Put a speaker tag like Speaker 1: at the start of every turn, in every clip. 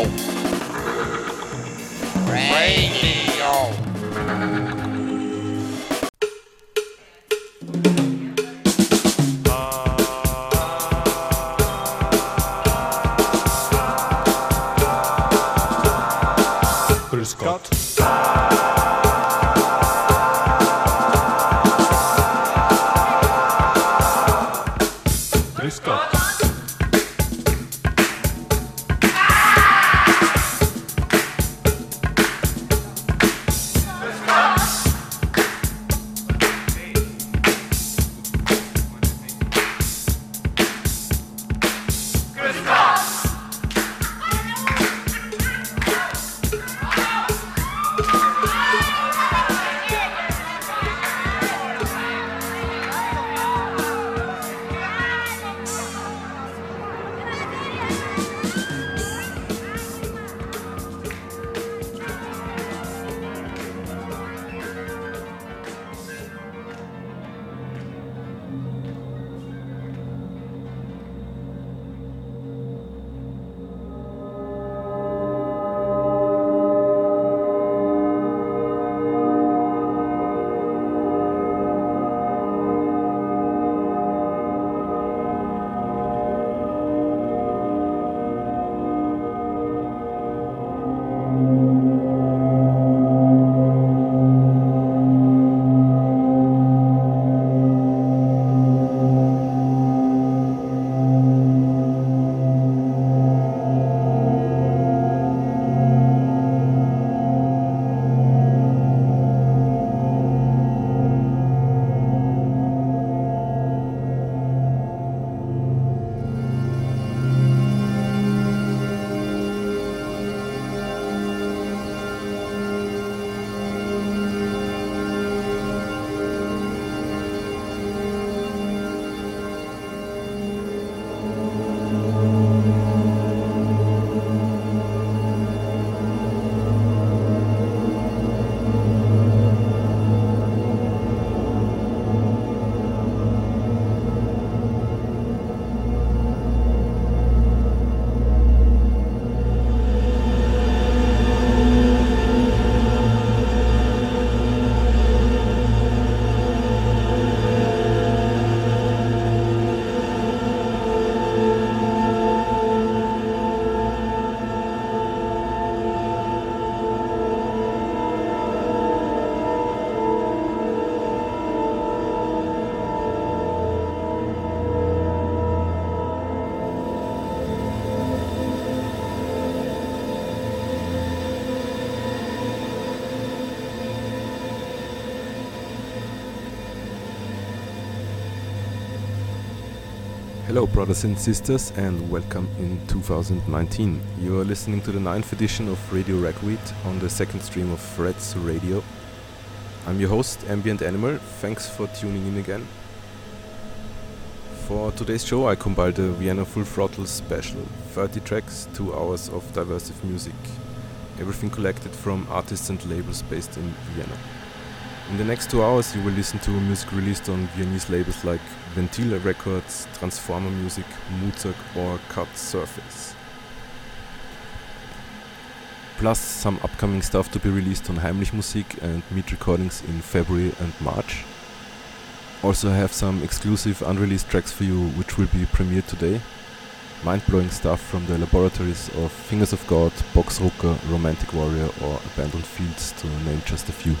Speaker 1: Grüß
Speaker 2: brothers and sisters, and welcome in 2019. You are listening to the ninth edition of Radio Ragweed on the second stream of Threads Radio. I'm your host, Ambient Animal. Thanks for tuning in again. For today's show, I compiled a Vienna Full Throttle special 30 tracks, 2 hours of diversive music. Everything collected from artists and labels based in Vienna. In the next two hours, you will listen to music released on Viennese labels like Ventil Records, Transformer Music, MOOZAK, or Cut Surface. Plus some upcoming stuff to be released on Heimlich Musik and Meat Recordings in February and March. Also have some exclusive unreleased tracks for you which will be premiered today. Mind-blowing stuff from the laboratories of Fingers of God, Bocksrucker, Romantic Warrior or Abandoned Fields to name just a few.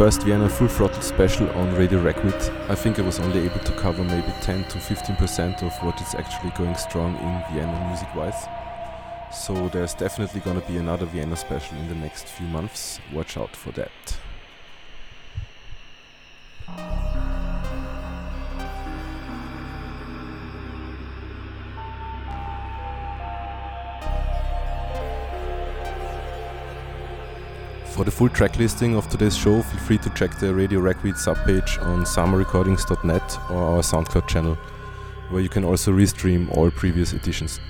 Speaker 2: First Vienna Full Throttle special on Radio Ragweed, I think I was only able to cover maybe 10 to 15% of what is actually going strong in Vienna music wise. So there's definitely gonna be another Vienna special in the next few months. Watch out for that. For the full track listing of today's show, feel free to check the Radio Ragweed subpage on summerrecordings.net or our SoundCloud channel, where you can also restream all previous editions.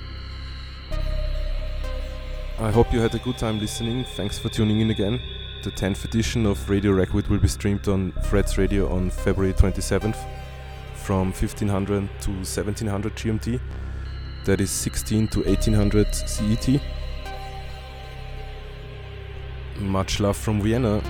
Speaker 2: I hope you had a good time listening. Thanks for tuning in again. The 10th edition of Radio Ragweed will be streamed on Threads Radio on February 27th from 1500 to 1700 GMT. That is 16 to 1800 CET. Much love from Vienna.